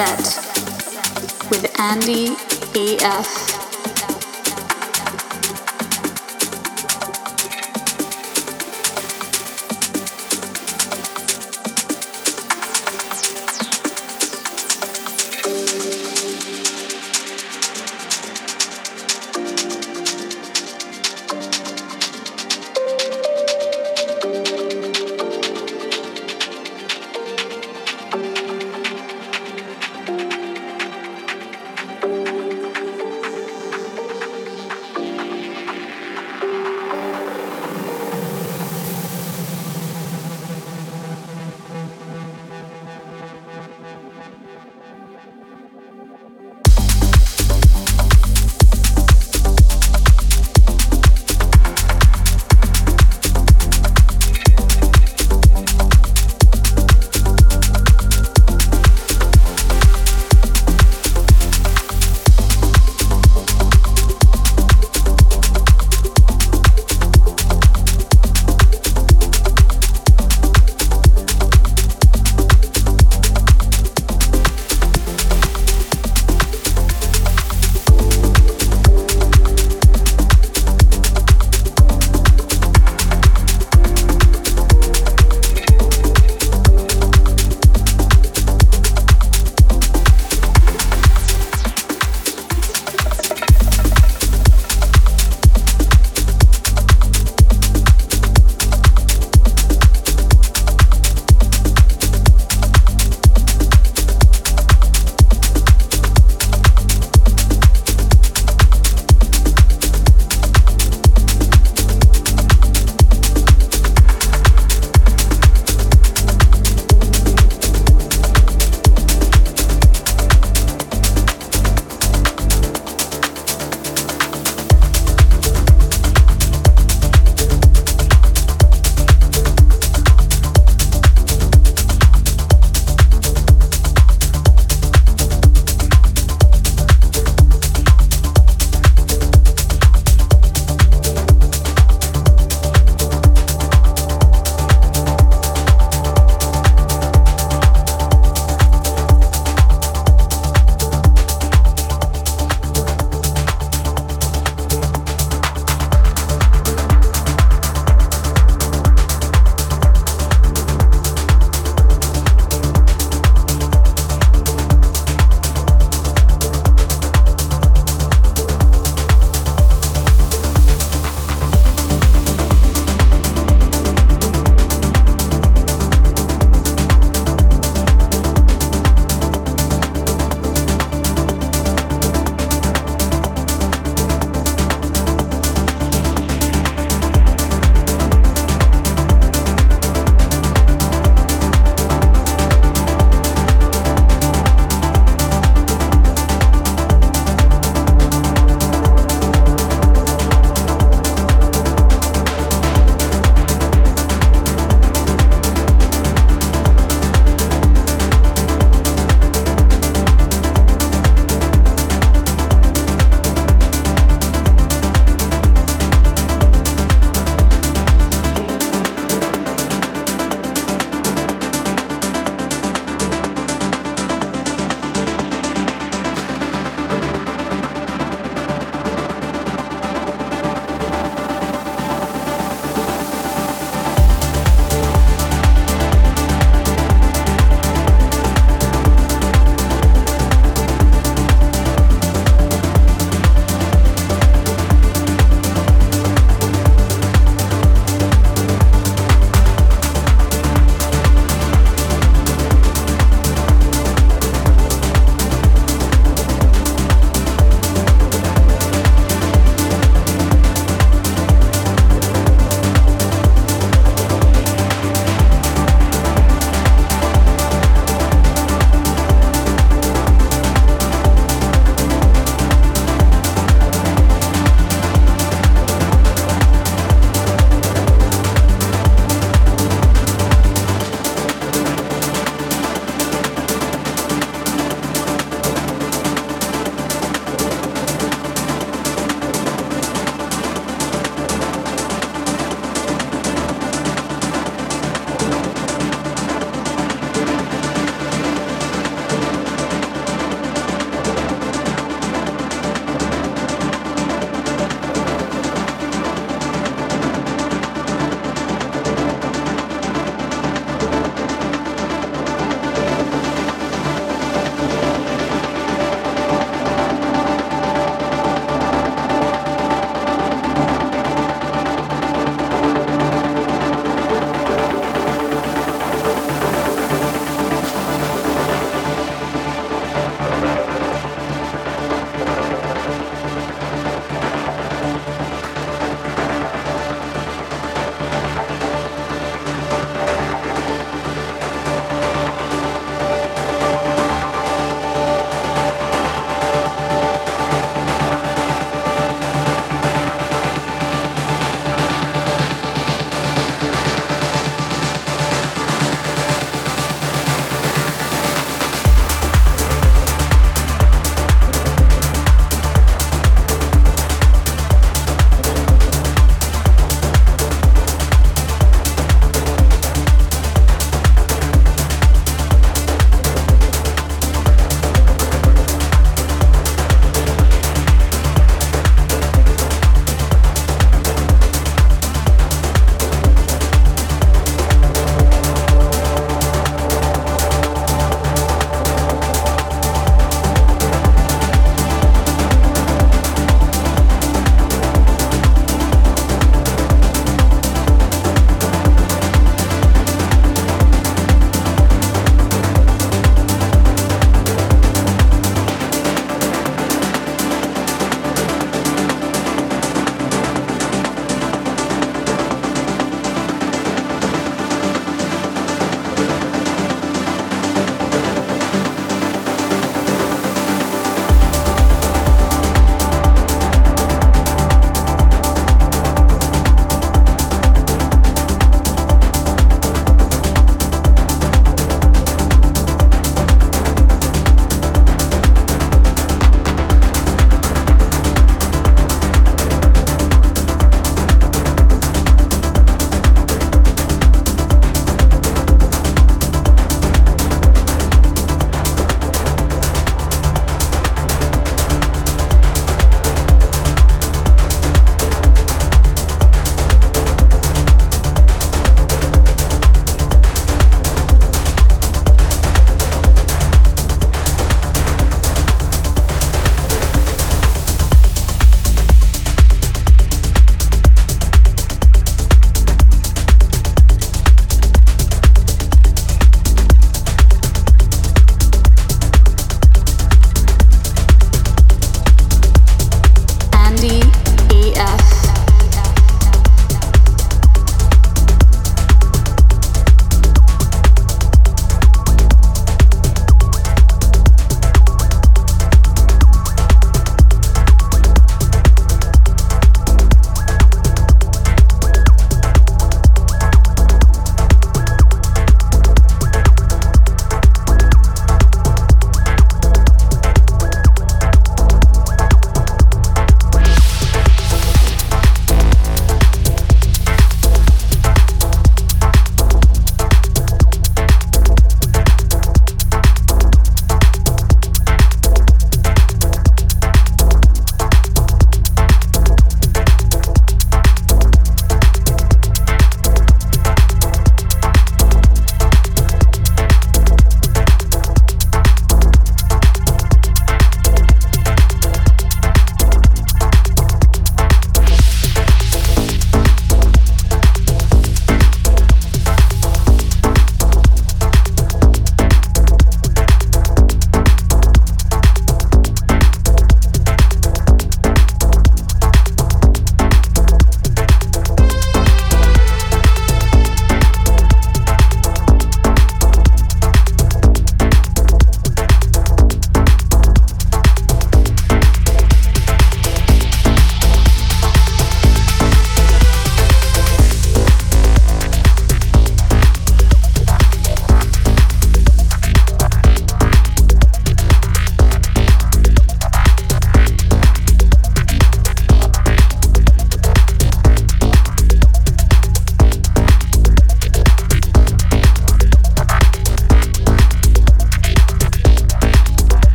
Set with Andy AF.